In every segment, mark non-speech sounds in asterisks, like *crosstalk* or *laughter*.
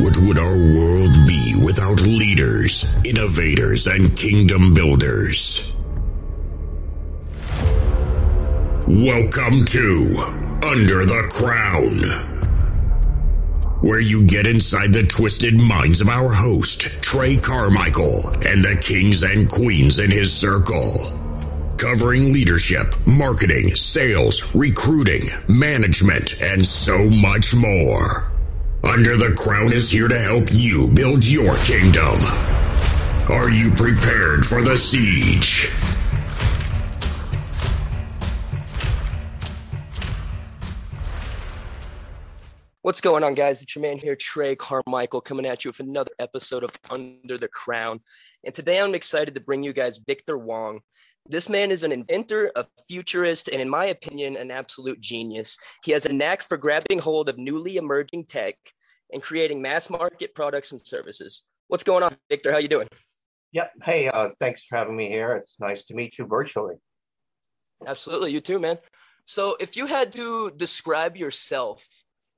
What would our world be without leaders, innovators, and kingdom builders? Welcome to Under the Crown, where you get inside the twisted minds of our host, Trey Carmichael, and the kings and queens in his circle. Covering leadership, marketing, sales, recruiting, management, and so much more. Under the Crown is here to help you build your kingdom. Are you prepared for the siege? What's going on, guys? It's your man here, Trey Carmichael, coming at you with another episode of Under the Crown. And today I'm excited to bring you guys Victor Wong. This man is an inventor, a futurist, and in my opinion, an absolute genius. He has a knack for grabbing hold of newly emerging tech and creating mass market products and services. What's going on, Victor? How you doing? Yep. Hey, uh, thanks for having me here. It's nice to meet you virtually. Absolutely, you too, man. So, if you had to describe yourself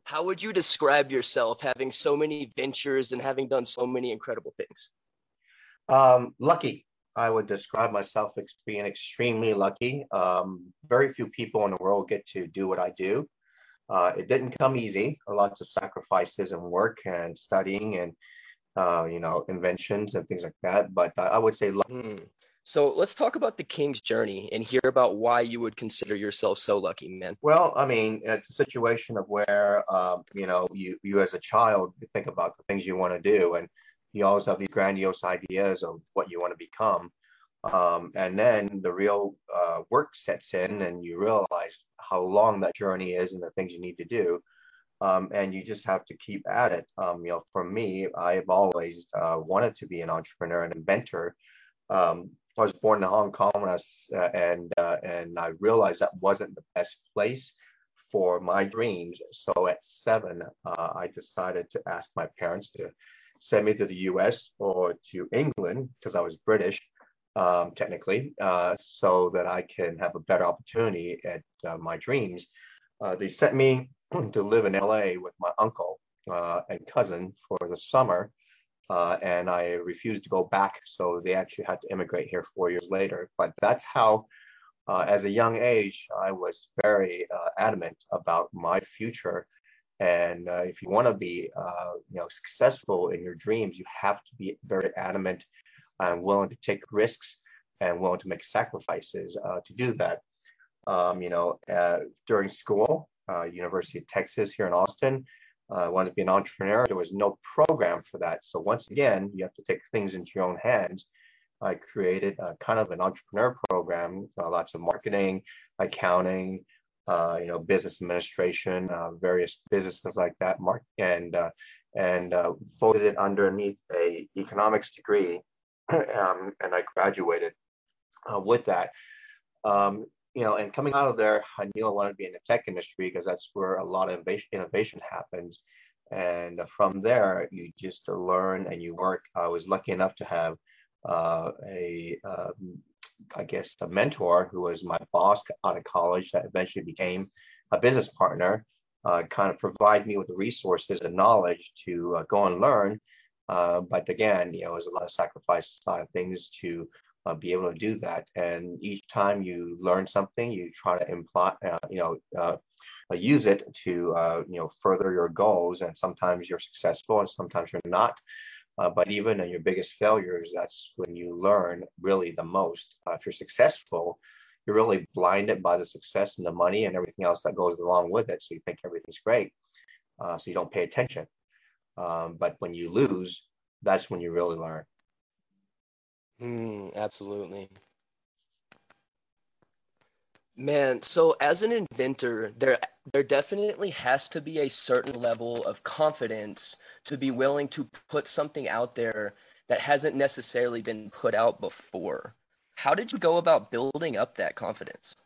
how would you describe yourself having so many ventures and having done so many incredible things? Um, lucky. I would describe myself as being extremely lucky. Um, very few people in the world get to do what I do. Uh, it didn't come easy. Lots of sacrifices and work and studying and uh, you know inventions and things like that. But I would say lucky. Mm. So let's talk about the king's journey and hear about why you would consider yourself so lucky, man. Well, I mean, it's a situation of where, um, you know, you, you as a child, you think about the things you want to do, and you always have these grandiose ideas of what you want to become. Um, and then the real uh, work sets in, and you realize how long that journey is and the things you need to do. Um, and you just have to keep at it. Um, you know, for me, I've always uh, wanted to be an entrepreneur, an inventor. Um, I was born in Hong Kong when I was, uh, and uh, and I realized that wasn't the best place for my dreams. So at seven, uh, I decided to ask my parents to send me to the U.S. or to England because I was British, um, technically, uh, so that I can have a better opportunity at uh, my dreams. Uh, they sent me *clears throat* to live in L.A. with my uncle and cousin for the summer uh, and I refused to go back. So they actually had to immigrate here four years later. But that's how, uh, as a young age, I was very uh, adamant about my future. And uh, if you want to be, uh, you know, successful in your dreams, you have to be very adamant and willing to take risks and willing to make sacrifices uh, to do that. Um, you know, during school, University of Texas here in Austin, uh, wanted to be an entrepreneur. There was no program for that. So once again, you have to take things into your own hands. I created a, kind of an entrepreneur program, uh, lots of marketing, accounting, uh, you know, business administration, uh, various businesses like that, mark and uh, and uh, folded it underneath a economics degree, *clears throat* um, and I graduated with that. Um, you know, and coming out of there, I knew I wanted to be in the tech industry because that's where a lot of innovation, innovation happens. And from there, you just learn and you work. I was lucky enough to have uh, a, um, I guess, a mentor who was my boss out of college that eventually became a business partner, uh, kind of provide me with the resources and knowledge to uh, go and learn. Uh, but again, you know, it was a lot of sacrifice, lot of things to uh, be able to do that. And each time you learn something, you try to imply, uh, you know, uh, use it to, you know, further your goals. And sometimes you're successful, and sometimes you're not. Uh, but even in your biggest failures, that's when you learn really the most. if you're successful, you're really blinded by the success and the money and everything else that goes along with it. So you think everything's great, so you don't pay attention. Um, but when you lose, that's when you really learn. Mm, absolutely. Man, so as an inventor, there there definitely has to be a certain level of confidence to be willing to put something out there that hasn't necessarily been put out before. How did you go about building up that confidence?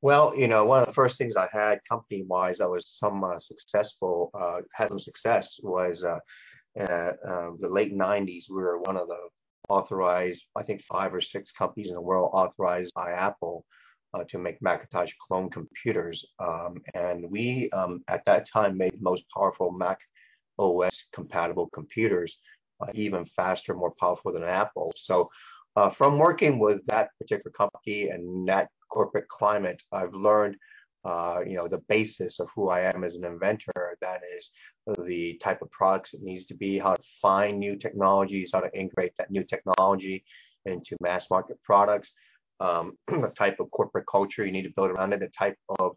Well, you know, one of the first things I had company wise, that was some uh, successful, uh, had some success was uh, uh, the late 90s. We were one of the authorized, I think five or six companies in the world authorized by Apple uh, to make Macintosh clone computers. Um, and we, um, at that time, made most powerful Mac OS compatible computers, uh, even faster, more powerful than Apple. So uh, from working with that particular company and that corporate climate, I've learned, uh, you know, the basis of who I am as an inventor. That is the type of products it needs to be, how to find new technologies, how to integrate that new technology into mass market products, um, *clears throat* the type of corporate culture you need to build around it, the type of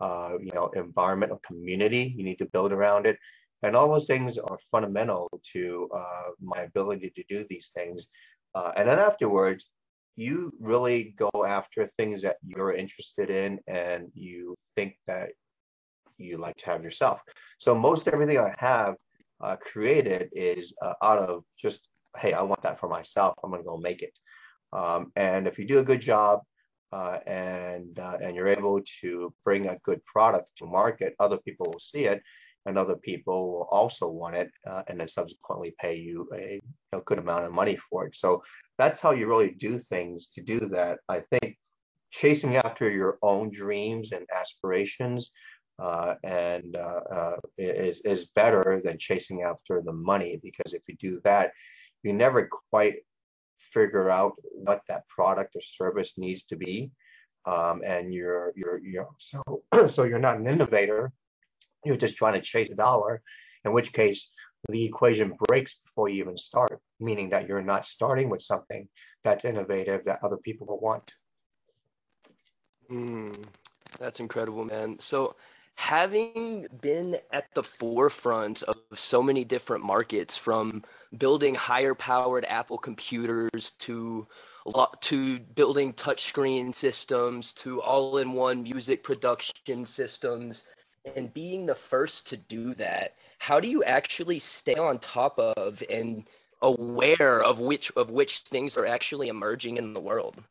uh, you know environment or community you need to build around it, and all those things are fundamental to uh, my ability to do these things. Uh, and then afterwards, you really go after things that you're interested in and you think that you like to have yourself. So most everything I have uh, created is uh, out of just, hey, I want that for myself. I'm gonna go make it. Um, and if you do a good job uh, and uh, and you're able to bring a good product to market, other people will see it, and other people will also want it, uh, and then subsequently pay you a, a good amount of money for it. So that's how you really do things. To do that, I think chasing after your own dreams and aspirations uh, and uh, uh, is is better than chasing after the money because if you do that, you never quite figure out what that product or service needs to be, um, and you're you're you know so *clears throat* so you're not an innovator, you're just trying to chase a dollar, in which case the equation breaks before you even start, meaning that you're not starting with something that's innovative that other people will want. Mm, that's incredible, man. So having been at the forefront of so many different markets from building higher powered apple computers to to building touchscreen systems to all-in-one music production systems and being the first to do that how do you actually stay on top of and aware of which of which things are actually emerging in the world?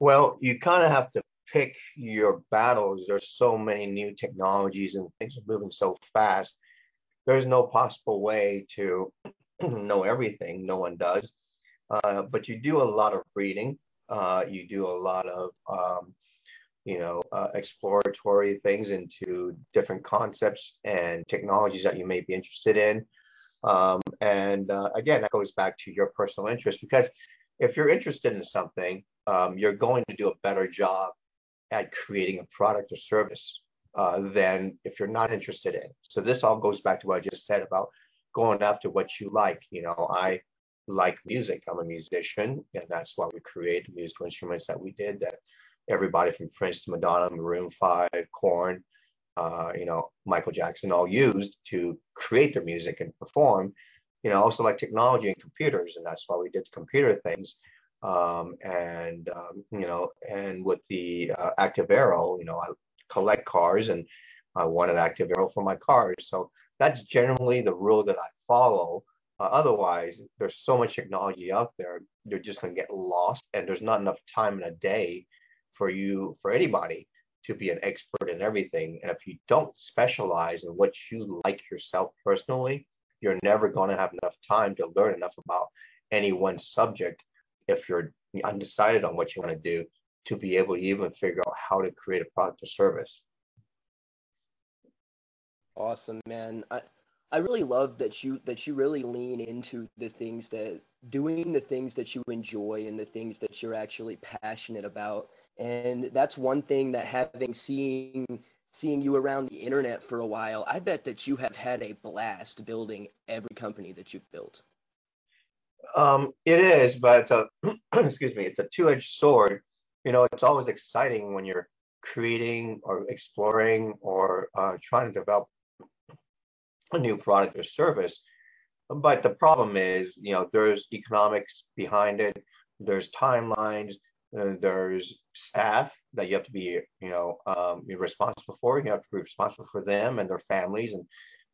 Well you kind of have to pick your battles. There's so many new technologies and things are moving so fast. There's no possible way to *clears throat* know everything. No one does. Uh, but you do a lot of reading. Uh, you do a lot of, um, you know, uh, exploratory things into different concepts and technologies that you may be interested in. Um, and uh, again, that goes back to your personal interest because if you're interested in something, um, you're going to do a better job at creating a product or service uh, than if you're not interested in. So this all goes back to what I just said about going after what you like. You know, I like music. I'm a musician, and that's why we create musical instruments that we did. That everybody from Prince to Madonna, Maroon Five, Korn, uh, you know, Michael Jackson, all used to create their music and perform. You know, also like technology and computers, and that's why we did computer things um, and um, you know, and with the uh, Active Aero, you know, I collect cars and I wanted Active Aero for my cars. So that's generally the rule that I follow. Uh, otherwise, there's so much technology out there, you're just going to get lost, and there's not enough time in a day for you, for anybody, to be an expert in everything. And if you don't specialize in what you like yourself personally, you're never going to have enough time to learn enough about any one subject if you're undecided on what you want to do to be able to even figure out how to create a product or service. Awesome, man. I, I really love that you that you really lean into the things that doing the things that you enjoy and the things that you're actually passionate about. And that's one thing that having seen seeing you around the internet for a while, I bet that you have had a blast building every company that you've built. Um, it is, but a, *clears throat* excuse me, it's a two-edged sword. You know, it's always exciting when you're creating or exploring or uh, trying to develop a new product or service. But the problem is, you know, there's economics behind it. There's timelines. Uh, there's staff that you have to be, you know, um, responsible for. You have to be responsible for them and their families and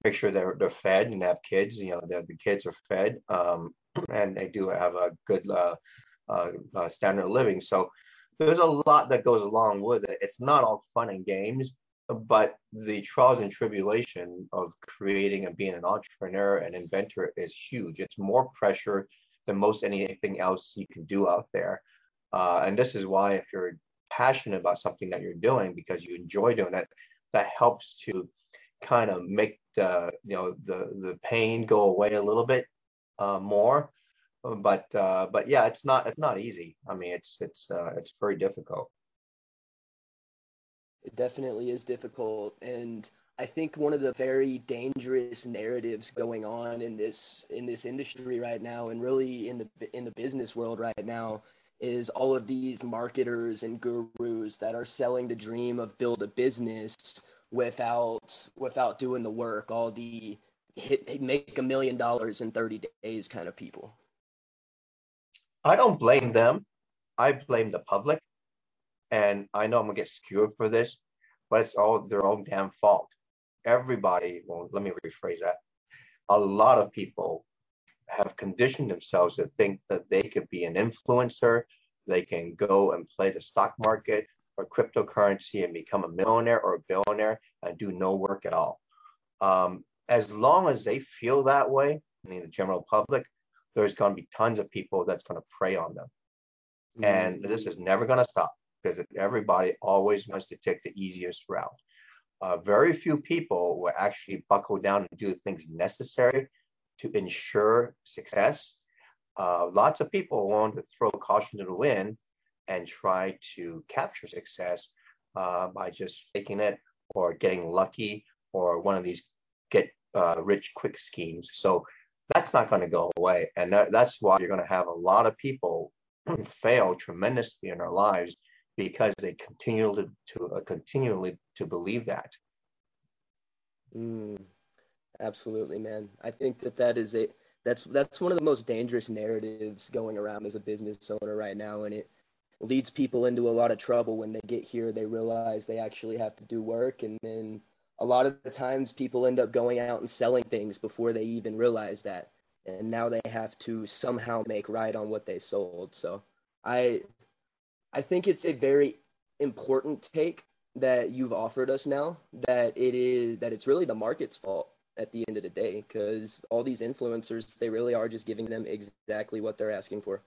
make sure they're they're fed and have kids. You know, the, the kids are fed. Um, and they do have a good uh, uh, uh, standard of living. So there's a lot that goes along with it. It's not all fun and games, but the trials and tribulation of creating and being an entrepreneur and inventor is huge. It's more pressure than most anything else you can do out there. Uh, and this is why, if you're passionate about something that you're doing because you enjoy doing it, that helps to kind of make the you know the the pain go away a little bit uh, more. But uh, but yeah, it's not it's not easy. I mean, it's it's uh, it's very difficult. It definitely is difficult, and I think one of the very dangerous narratives going on in this in this industry right now, and really in the in the business world right now, is all of these marketers and gurus that are selling the dream of build a business without without doing the work. All the hit make a million dollars in 30 days kind of people. I don't blame them. I blame the public. And I know I'm gonna get skewered for this, but it's all their own damn fault. Everybody, well, let me rephrase that. A lot of people have conditioned themselves to think that they could be an influencer, they can go and play the stock market or cryptocurrency and become a millionaire or a billionaire and do no work at all. Um, as long as they feel that way, I mean, the general public, there's going to be tons of people that's going to prey on them. Mm-hmm. And this is never going to stop because everybody always wants to take the easiest route. Uh, very few people will actually buckle down and do the things necessary to ensure success. Uh, lots of people want to throw caution to the wind and try to capture success uh, by just faking it or getting lucky or one of these get uh, rich quick schemes. So that's not going to go away. And that, that's why you're going to have a lot of people *clears throat* fail tremendously in their lives because they continue to, to uh, continually to believe that. Mm, absolutely, man. I think that that is a that's that's one of the most dangerous narratives going around as a business owner right now, and it leads people into a lot of trouble when they get here. They realize they actually have to do work, and then a lot of the times people end up going out and selling things before they even realize that, and now they have to somehow make right on what they sold. So I I think it's a very important take that you've offered us now that it is that it's really the market's fault at the end of the day because all these influencers they really are just giving them exactly what they're asking for.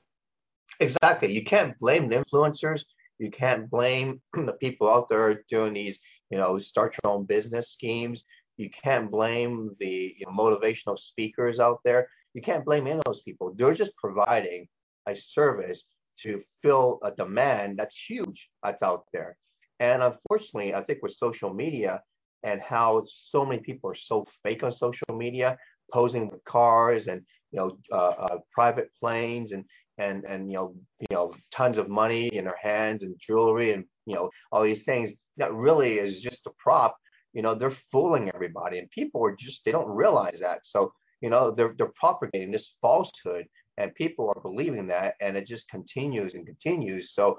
Exactly. You can't blame the influencers. You can't blame *clears throat* the people out there doing these you know start your own business schemes. You can't blame the you know, motivational speakers out there. You can't blame any of those people. They're just providing a service to fill a demand that's huge that's out there. And unfortunately i think with social media and how so many people are so fake on social media, posing with cars and you know uh, uh, private planes and and and you know you know tons of money in their hands and jewelry and you know all these things that really is just a prop. You know they're fooling everybody and people are just they don't realize that. So you know they're they're propagating this falsehood and people are believing that and it just continues and continues. So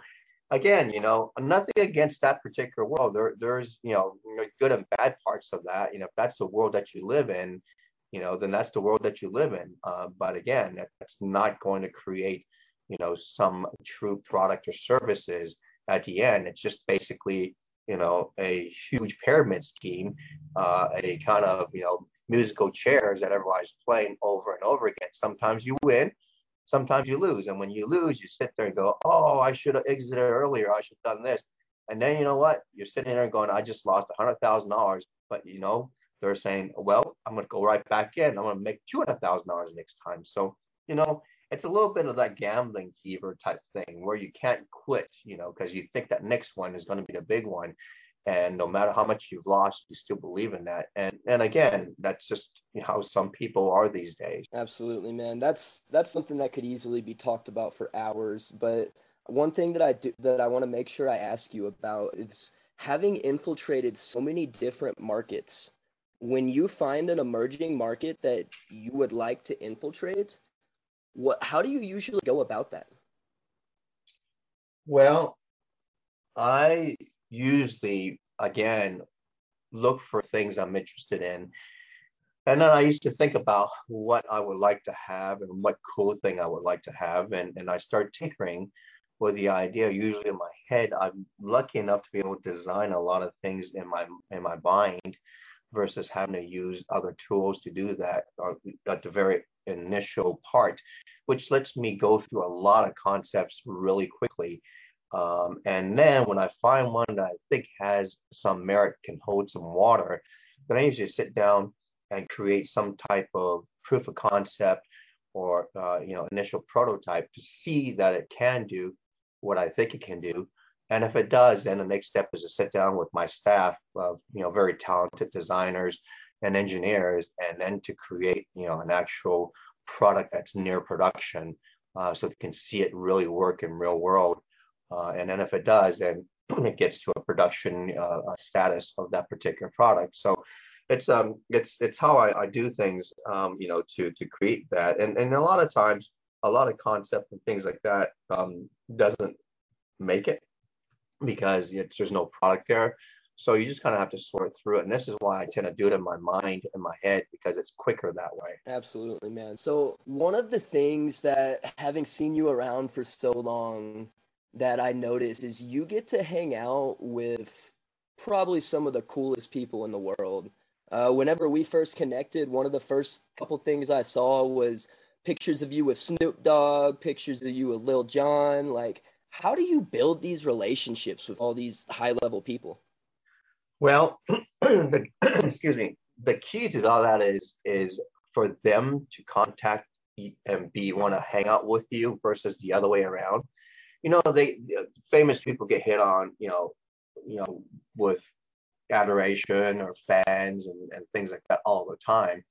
again, you know, nothing against that particular world. There, there's, you know, good and bad parts of that. You know, if that's the world that you live in, you know, then that's the world that you live in. Uh, but again, that, that's not going to create, you know, some true product or services at the end. It's just basically, you know, a huge pyramid scheme, uh, a kind of, you know, musical chairs that everybody's playing over and over again. Sometimes you win, sometimes you lose. And when you lose, you sit there and go, oh, I should have exited earlier. I should have done this. And then you know what? You're sitting there going, I just lost a hundred thousand dollars. But you know, they're saying, well, I'm going to go right back in. I'm going to make two hundred thousand dollars next time. So you know, it's a little bit of that gambling fever type thing where you can't quit. You know, because you think that next one is going to be the big one and no matter how much you've lost you still believe in that and and again that's just how some people are these days absolutely man that's that's something that could easily be talked about for hours but one thing that i do that i want to make sure i ask you about is having infiltrated so many different markets when you find an emerging market that you would like to infiltrate what how do you usually go about that well i usually again look for things I'm interested in. And then I used to think about what I would like to have and what cool thing I would like to have. And, and I start tinkering with the idea. Usually in my head, I'm lucky enough to be able to design a lot of things in my in my mind versus having to use other tools to do that uh, at the very initial part, which lets me go through a lot of concepts really quickly um, and then when I find one that I think has some merit, can hold some water, then I usually sit down and create some type of proof of concept or uh, you know initial prototype to see that it can do what I think it can do. And if it does, then the next step is to sit down with my staff of you know very talented designers and engineers, and then to create you know an actual product that's near production, uh, so they can see it really work in real world. Uh, and then if it does, then *clears throat* it gets to a production uh, status of that particular product. So it's um it's it's how I, I do things um you know to to create that and and a lot of times a lot of concepts and things like that um doesn't make it because there's no product there. So you just kind of have to sort through it. And this is why I tend to do it in my mind in my head because it's quicker that way. Absolutely man. So one of the things that having seen you around for so long that I noticed is you get to hang out with probably some of the coolest people in the world. Uh, whenever we first connected, one of the first couple things I saw was pictures of you with Snoop Dogg, pictures of you with Lil Jon. Like, how do you build these relationships with all these high level people? Well, *clears throat* the, *clears throat* excuse me. The key to all that is is for them to contact and be want to hang out with you versus the other way around. You know, they uh, famous people get hit on. You know, you know, with adoration or fans and, and things like that all the time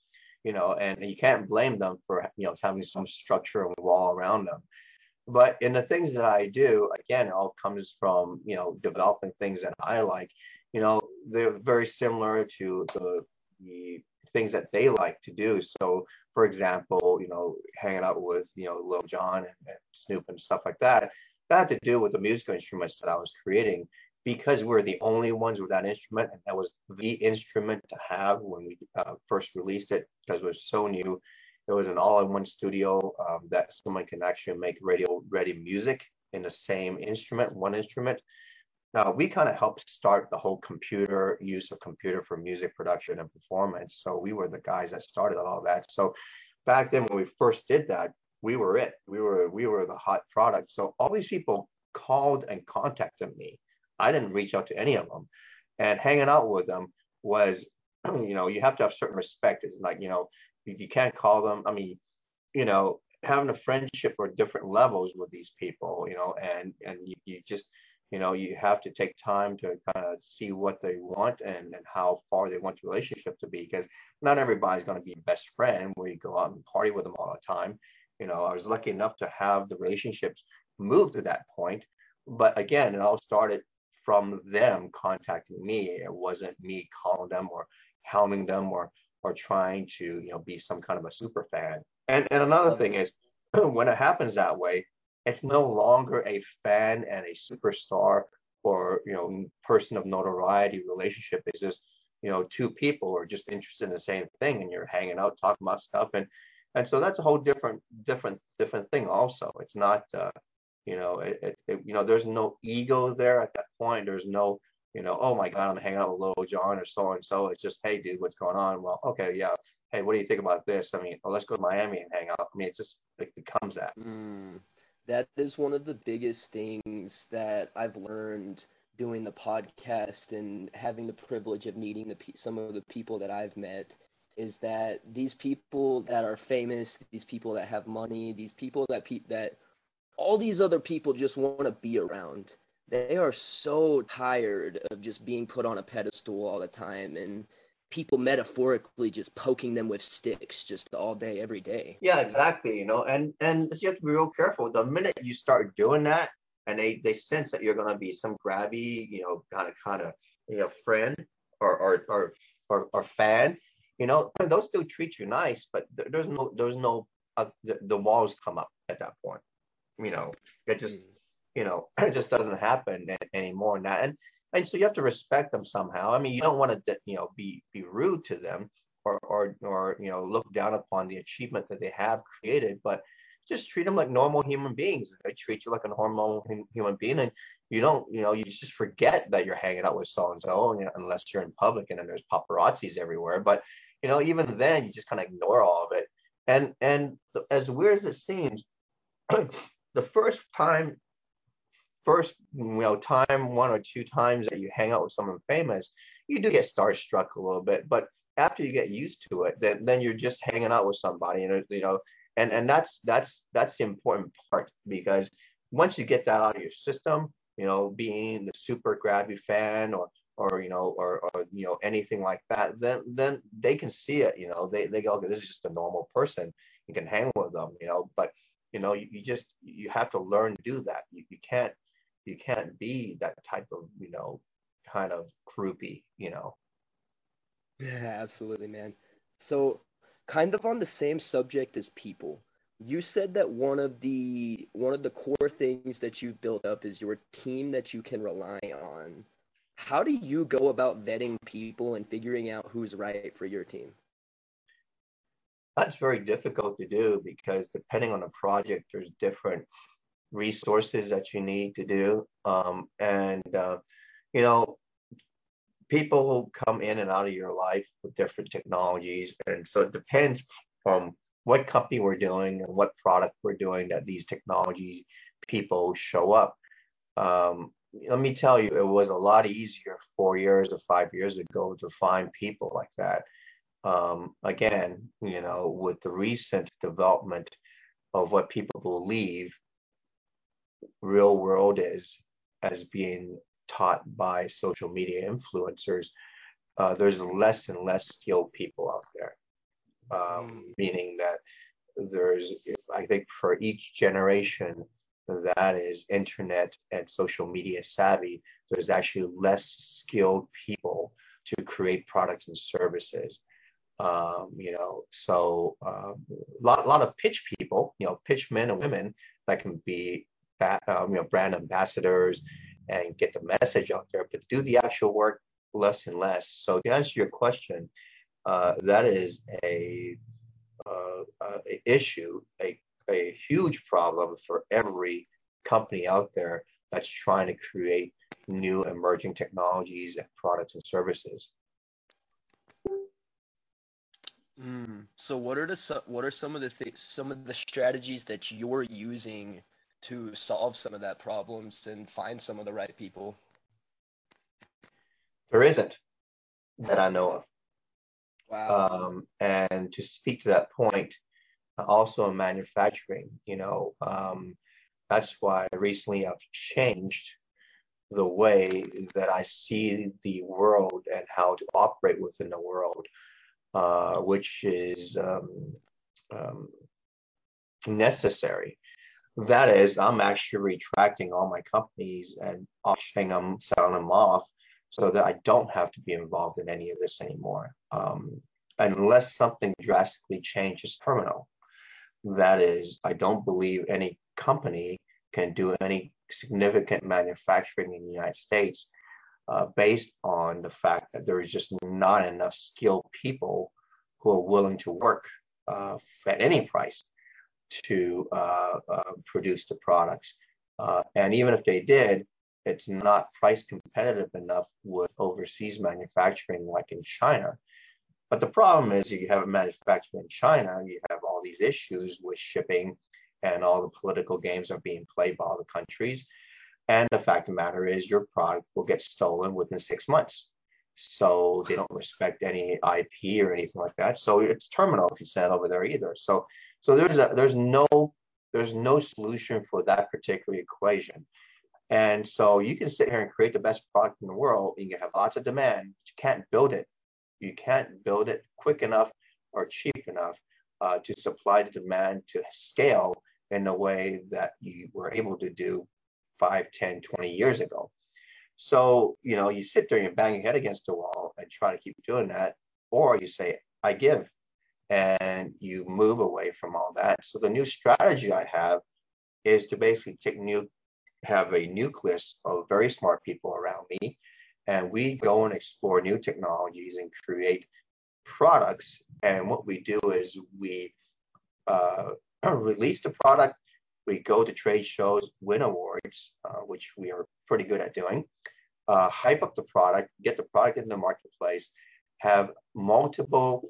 you know and you can't blame them for you know having some structure and wall around them but in the things that i do again it all comes from you know developing things that i like you know they're very similar to the, the things that they like to do so for example you know hanging out with you know lil jon and, and snoop and stuff like that that had to do with the musical instruments that i was creating because we're the only ones with that instrument, and that was the instrument to have when we uh, first released it because it was so new. It was an all-in-one studio um, that someone can actually make radio-ready music in the same instrument, one instrument. Now we kind of helped start the whole computer use of computer for music production and performance. So we were the guys that started all that. So back then when we first did that, we were it. We were we were the hot product. So all these people called and contacted me I didn't reach out to any of them. And hanging out with them was, *clears throat* you know, you have to have certain respect. It's like, you know, you, you can't call them. I mean, you know, having a friendship or different levels with these people, you know, and and you, you just, you know, you have to take time to kind of see what they want and, and how far they want the relationship to be because not everybody's going to be best friend where you go out and party with them all the time. You know, I was lucky enough to have the relationships move to that point. But again, it all started from them contacting me. It wasn't me calling them or helming them or or trying to you know be some kind of a super fan. And and another thing is *clears throat* when it happens that way, it's no longer a fan and a superstar or you know person of notoriety relationship. It's just you know two people are just interested in the same thing and you're hanging out talking about stuff and and so that's a whole different different different thing also it's not uh, you know, it, it, it, you know, there's no ego there at that point. There's no, you know, oh my God, I'm hanging out with Lil Jon or so and so. It's just, hey, dude, what's going on? Well, okay, yeah. Hey, what do you think about this? I mean, well, let's go to Miami and hang out. I mean, it just it becomes that. Mm, that is one of the biggest things that I've learned doing the podcast and having the privilege of meeting the some of the people that I've met is that these people that are famous, these people that have money, these people that pe- that all these other people just want to be around. They are so tired of just being put on a pedestal all the time and people metaphorically just poking them with sticks just all day every day. Yeah, exactly, you know. And and you have to be real careful. The minute you start doing that and they they sense that you're going to be some grabby, you know, kind of kind of you know friend or or or or, or fan, you know, they'll still treat you nice, but there's no there's no uh, the, the walls come up at that point you know, it just, mm. You know, *clears throat* it just doesn't happen anymore. Now, and and so you have to respect them somehow. I mean, you don't want to, you know, be be rude to them or or or you know look down upon the achievement that they have created, but just treat them like normal human beings. They treat you like a normal human being, and you don't, you know, you just forget that you're hanging out with so and so, unless you're in public and then there's paparazzis everywhere. But you know, even then, you just kind of ignore all of it. And and as weird as it seems, *clears throat* the first time, first you know time one or two times that you hang out with someone famous, you do get starstruck a little bit, but after you get used to it, then then you're just hanging out with somebody, and you know, and and that's that's that's the important part because once you get that out of your system, you know, being the super Gravy fan or or you know or, or you know anything like that, then then they can see it. You know, they they go, okay, this is just a normal person. You can hang with them. You know, but you know you, you just you have to learn to do that. You, you can't you can't be that type of you know kind of groupie. You know. Yeah, absolutely, man. So, kind of on the same subject as people, you said that one of the one of the core things that you've built up is your team that you can rely on. How do you go about vetting people and figuring out who's right for your team? That's very difficult to do because depending on the project, there's different resources that you need to do. Um, and, uh, you know, people come in and out of your life with different technologies. And so it depends from what company we're doing and what product we're doing that these technology people show up. Um, let me tell you, it was a lot easier four years or five years ago to find people like that. Um, again, you know, with the recent development of what people believe real world is as being taught by social media influencers, uh, there's less and less skilled people out there um, mm. meaning that there's, I think, for each generation that is internet and social media savvy, there's actually less skilled people to create products and services. Um, you know, so a um, lot, lot of pitch people, you know, pitch men and women that can be, um, you know, brand ambassadors and get the message out there, but do the actual work less and less. So to answer your question, uh, that is a, uh, uh, a issue, a, a huge problem for every company out there that's trying to create new emerging technologies and products and services. Mm. So what are the what are some of the th- some of the strategies that you're using to solve some of that problems and find some of the right people? There isn't that I know of. Wow. Um, and to speak to that point, also in manufacturing, you know, um, that's why recently I've changed the way that I see the world and how to operate within the world, uh, which is um, um, necessary. That is, I'm actually retracting all my companies and auctioning them, selling them off so that I don't have to be involved in any of this anymore, um, unless something drastically changes terminal. That is, I don't believe any company can do any significant manufacturing in the United States uh, based on the fact that there is just not enough skilled people who are willing to work uh, at any price to uh, uh produce the products. Uh, and even if they did, it's not price competitive enough with overseas manufacturing like in China. But the problem is if you have a manufacturer in China, you have all these issues with shipping and all the political games are being played by all the countries. And the fact of the matter is your product will get stolen within six months. So they don't respect any IP or anything like that. So it's terminal consent over there either. So so there's a there's no there's no solution for that particular equation. And so you can sit here and create the best product in the world and you have lots of demand, you can't build it. You can't build it quick enough or cheap enough uh, to supply the demand to scale in a way that you were able to do 5, 10, 20 years ago. So, you know, you sit there and you bang your head against the wall and try to keep doing that, or you say, I give, and you move away from all that. So the new strategy I have is to basically take new have a nucleus of very smart people around me, and we go and explore new technologies and create products. And what we do is we uh, *clears throat* release the product, we go to trade shows, win awards, uh, which we are pretty good at doing, uh, hype up the product, get the product in the marketplace, have multiple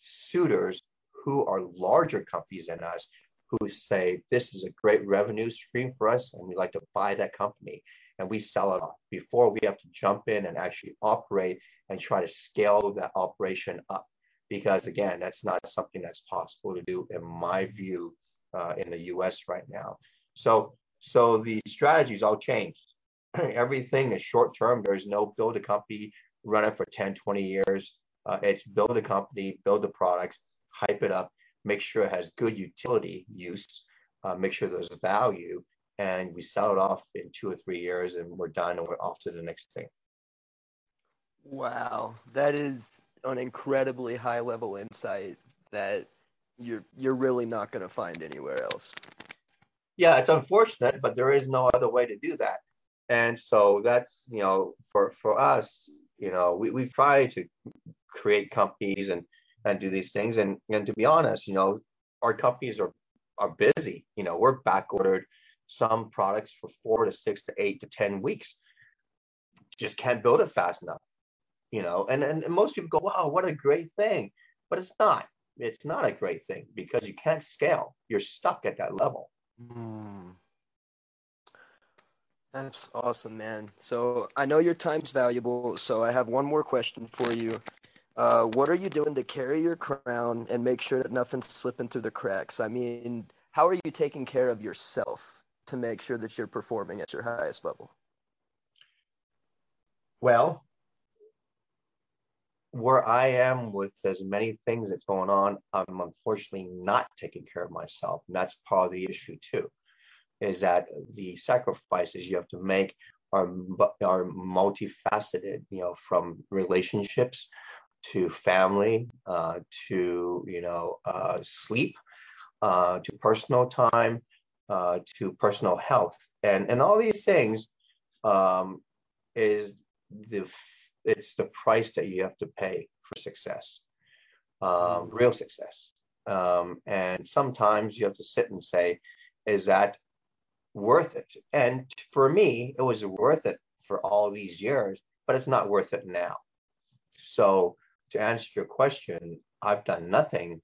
suitors who are larger companies than us who say this is a great revenue stream for us and we'd like to buy that company. and we sell it off before we have to jump in and actually operate and try to scale that operation up. Because again, that's not something that's possible to do, in my view, uh, in the U.S. right now. So, so the strategies all changed. *clears throat* Everything is short term. There's no build a company, run it for 10, 20 years. Uh, it's build a company, build the products, hype it up, make sure it has good utility use, uh, make sure there's value, and we sell it off in two or three years, and we're done, and we're off to the next thing. Wow, that is an incredibly high level insight that you're you're really not going to find anywhere else. Yeah, it's unfortunate, but there is no other way to do that. And so that's you know for for us, you know, we we try to create companies and and do these things. And and to be honest, you know, our companies are are busy. You know, we're back ordered some products for four to six to eight to ten weeks. Just can't build it fast enough. You know, and, and, most people go, wow, what a great thing. But it's not. It's not a great thing because you can't scale. You're stuck at that level. Mm. That's awesome, man. So I know your time's valuable. So I have one more question for you. Uh, what are you doing to carry your crown and make sure that nothing's slipping through the cracks? I mean, how are you taking care of yourself to make sure that you're performing at your highest level? Well, where I am with as many things that's going on, I'm unfortunately not taking care of myself. And that's part of the issue too, is that the sacrifices you have to make are, are multifaceted, you know, from relationships to family, uh, to you know uh, sleep, uh, to personal time, uh, to personal health, and and all these things um, is the it's the price that you have to pay for success, um, mm-hmm. real success. Um, and sometimes you have to sit and say, is that worth it? And for me, it was worth it for all these years, but it's not worth it now. So to answer your question, I've done nothing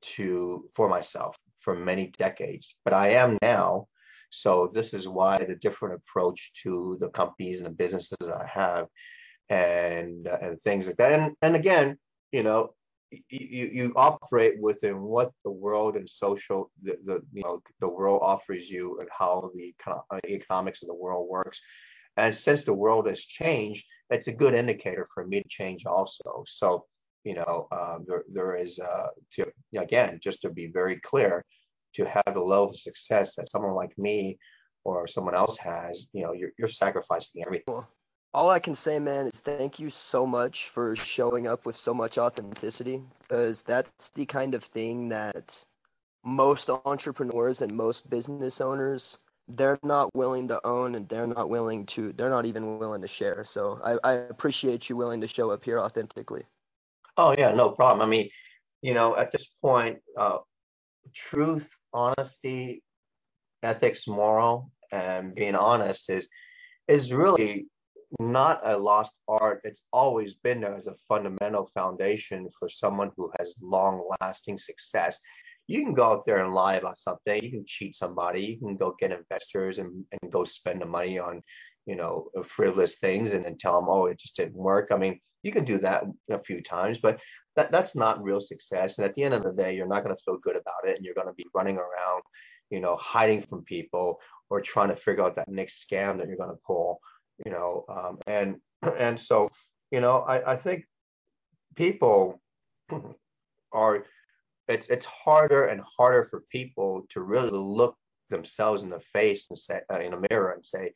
to for myself for many decades, but I am now. So this is why the different approach to the companies and the businesses I have, and uh, and things like that. And and again, you know, you you operate within what the world and social the, the you know the world offers you and how the kind of economics of the world works and since the world has changed, it's a good indicator for me to change also. So, you know, um, there, there is, uh, to, again, just to be very clear, to have the level of success that someone like me or someone else has, you know, you're, you're sacrificing everything. All I can say, man, is thank you so much for showing up with so much authenticity, because that's the kind of thing that most entrepreneurs and most business owners they're not willing to own and they're not willing to they're not even willing to share. So i, I appreciate you willing to show up here authentically. Oh yeah no problem. I mean you know at this point uh, truth honesty ethics moral and being honest is is really not a lost art. It's always been there as a fundamental foundation for someone who has long lasting success you can go out there and lie about something. You can cheat somebody. You can go get investors and, and go spend the money on, you know, frivolous things and then tell them, oh, it just didn't work. I mean, you can do that a few times, but that, that's not real success. And at the end of the day, you're not going to feel good about it. And you're going to be running around, you know, hiding from people or trying to figure out that next scam that you're going to pull, you know. Um, and, *clears throat* and so, you know, I, I think people *clears throat* are it's it's harder and harder for people to really look themselves in the face and say uh, in a mirror and say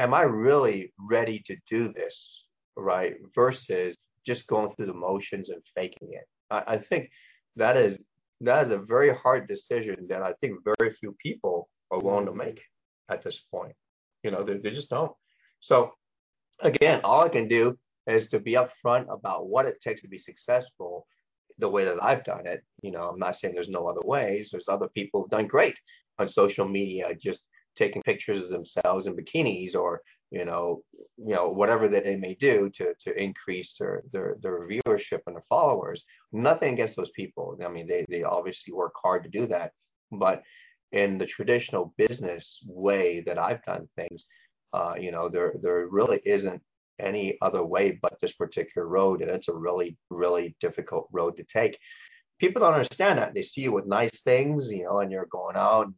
am i really ready to do this right versus just going through the motions and faking it? I, I think that is that is a very hard decision that i think very few people are willing to make at this point. You know they, they just don't. So again all i can do is to be upfront about what it takes to be successful the way that I've done it. You know, I'm not saying there's no other ways. There's other people who've done great on social media, just taking pictures of themselves in bikinis or you know, you know whatever that they may do to to increase their their their viewership and their followers. Nothing against those people. I mean, they they obviously work hard to do that, but in the traditional business way that I've done things, Uh, you know, there there really isn't any other way but this particular road, and it's a really really difficult road to take. People don't understand that. They see you with nice things, you know, and you're going out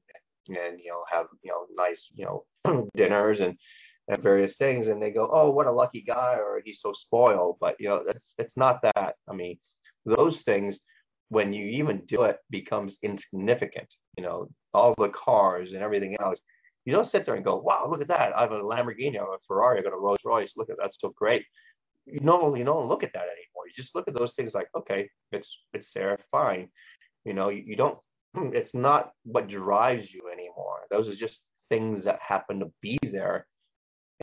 and you know have you know nice you know *clears throat* dinners and and various things and they go oh what a lucky guy or he's so spoiled but you know that's it's not that i mean those things when you even do it becomes insignificant you know all the cars and everything else you don't sit there and go wow look at that. I have a lamborghini i have a ferrari i got a rolls royce look at that. So great. You normally don't look at that anymore. You just look at those things like okay it's it's there. Fine. You know you, you don't hmm, it's not what drives you anymore. Those are just things that happen to be there.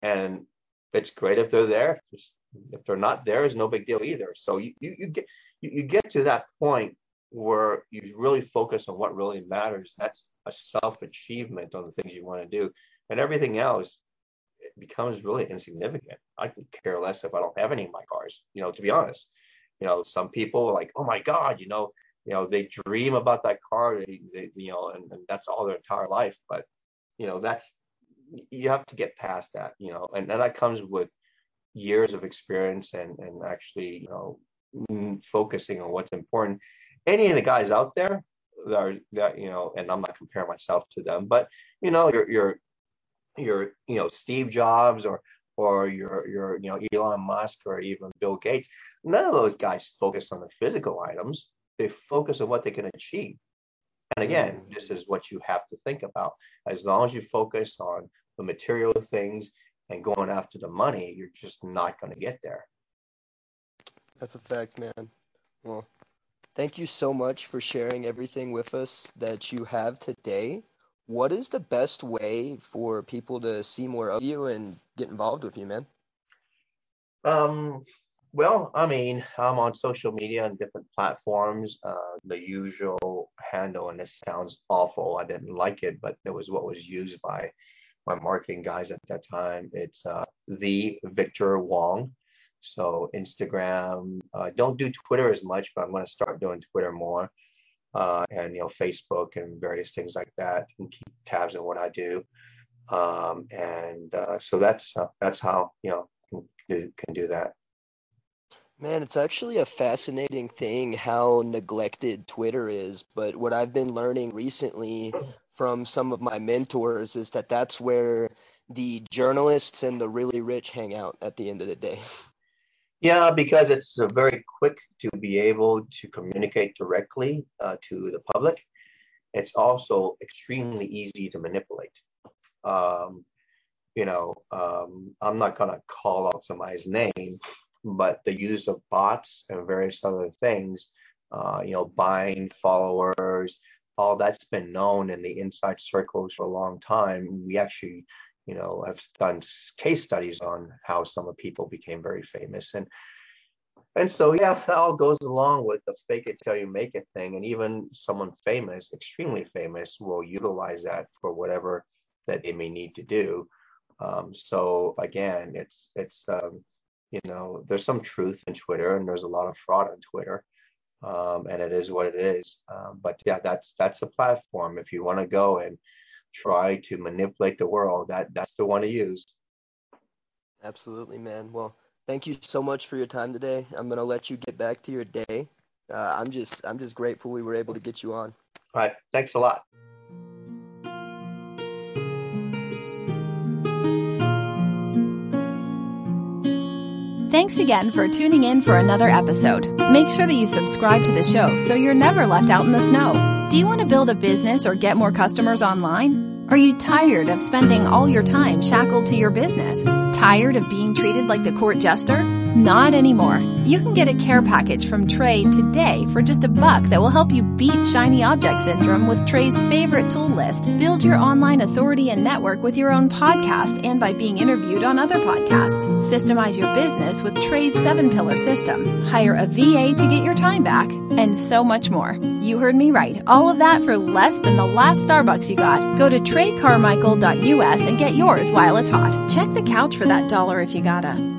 And it's great if they're there. If they're not there, is no big deal either. So you, you, you get you, you get to that point where you really focus on what really matters. That's a self achievement on the things you want to do, and everything else becomes really insignificant. I can care less if I don't have any of my cars. You know, to be honest, you know, some people like, oh my God, you know, you know, they dream about that car, they, they you know, and, and that's all their entire life. But you know, that's you have to get past that, you know, and, and that comes with years of experience and, and actually, you know, mm, focusing on what's important. Any of the guys out there that are that, you know, and I'm not comparing myself to them, but you know, you're, you're, you're, you know, Steve Jobs or, or your, your, you know, Elon Musk or even Bill Gates, none of those guys focus on the physical items. They focus on what they can achieve. And again, mm-hmm. this is what you have to think about. As long as you focus on the material things and going after the money, you're just not going to get there. That's a fact, man. Well, thank you so much for sharing everything with us that you have today. What is the best way for people to see more of you and get involved with you, man? Um, well, I mean, I'm on social media and different platforms. Uh, the usual handle, and this sounds awful. I didn't like it, but it was what was used by my marketing guys at that time. It's uh, the Victor Wong. So Instagram, uh, don't do Twitter as much, but I'm going to start doing Twitter more, uh, and you know Facebook and various things like that, and keep tabs on what I do. Um, and uh, so that's uh, that's how you know can do, can do that. Man, it's actually a fascinating thing how neglected Twitter is. But what I've been learning recently from some of my mentors is that that's where the journalists and the really rich hang out at the end of the day. *laughs* Yeah, because it's very quick to be able to communicate directly uh, to the public. It's also extremely easy to manipulate. Um, you know, um, I'm not going to call out somebody's name, but the use of bots and various other things, uh, you know, buying followers, all that's been known in the inside circles for a long time. We actually, you know, i've done case studies on how some of people became very famous. And and so yeah, *laughs* that all goes along with the fake it till you make it thing. And even someone famous, extremely famous, will utilize that for whatever that they may need to do. Um, so again, it's it's um, you know, there's some truth in Twitter and there's a lot of fraud on Twitter um, and it is what it is. Um, but yeah, that's that's a platform. If you want to go and try to manipulate the world, that that's the one to use. Absolutely, man. Well, thank you so much for your time today. I'm gonna let you get back to your day. Uh, I'm just I'm just grateful we were able to get you on. All right, thanks a lot. Thanks again for tuning in for another episode. Make sure that you subscribe to the show so you're never left out in the snow. Do you want to build a business or get more customers online? Are you tired of spending all your time shackled to your business? Tired of being treated like the court jester? Not anymore. You can get a care package from Trey today for just a buck that will help you beat shiny object syndrome with Trey's favorite tool list. Build your online authority and network with your own podcast and by being interviewed on other podcasts. Systemize your business with Trey's seven pillar system. Hire a VA to get your time back and so much more. You heard me right. All of that for less than the last Starbucks you got. Go to treycarmichael.us and get yours while it's hot. Check the couch for that dollar if you gotta.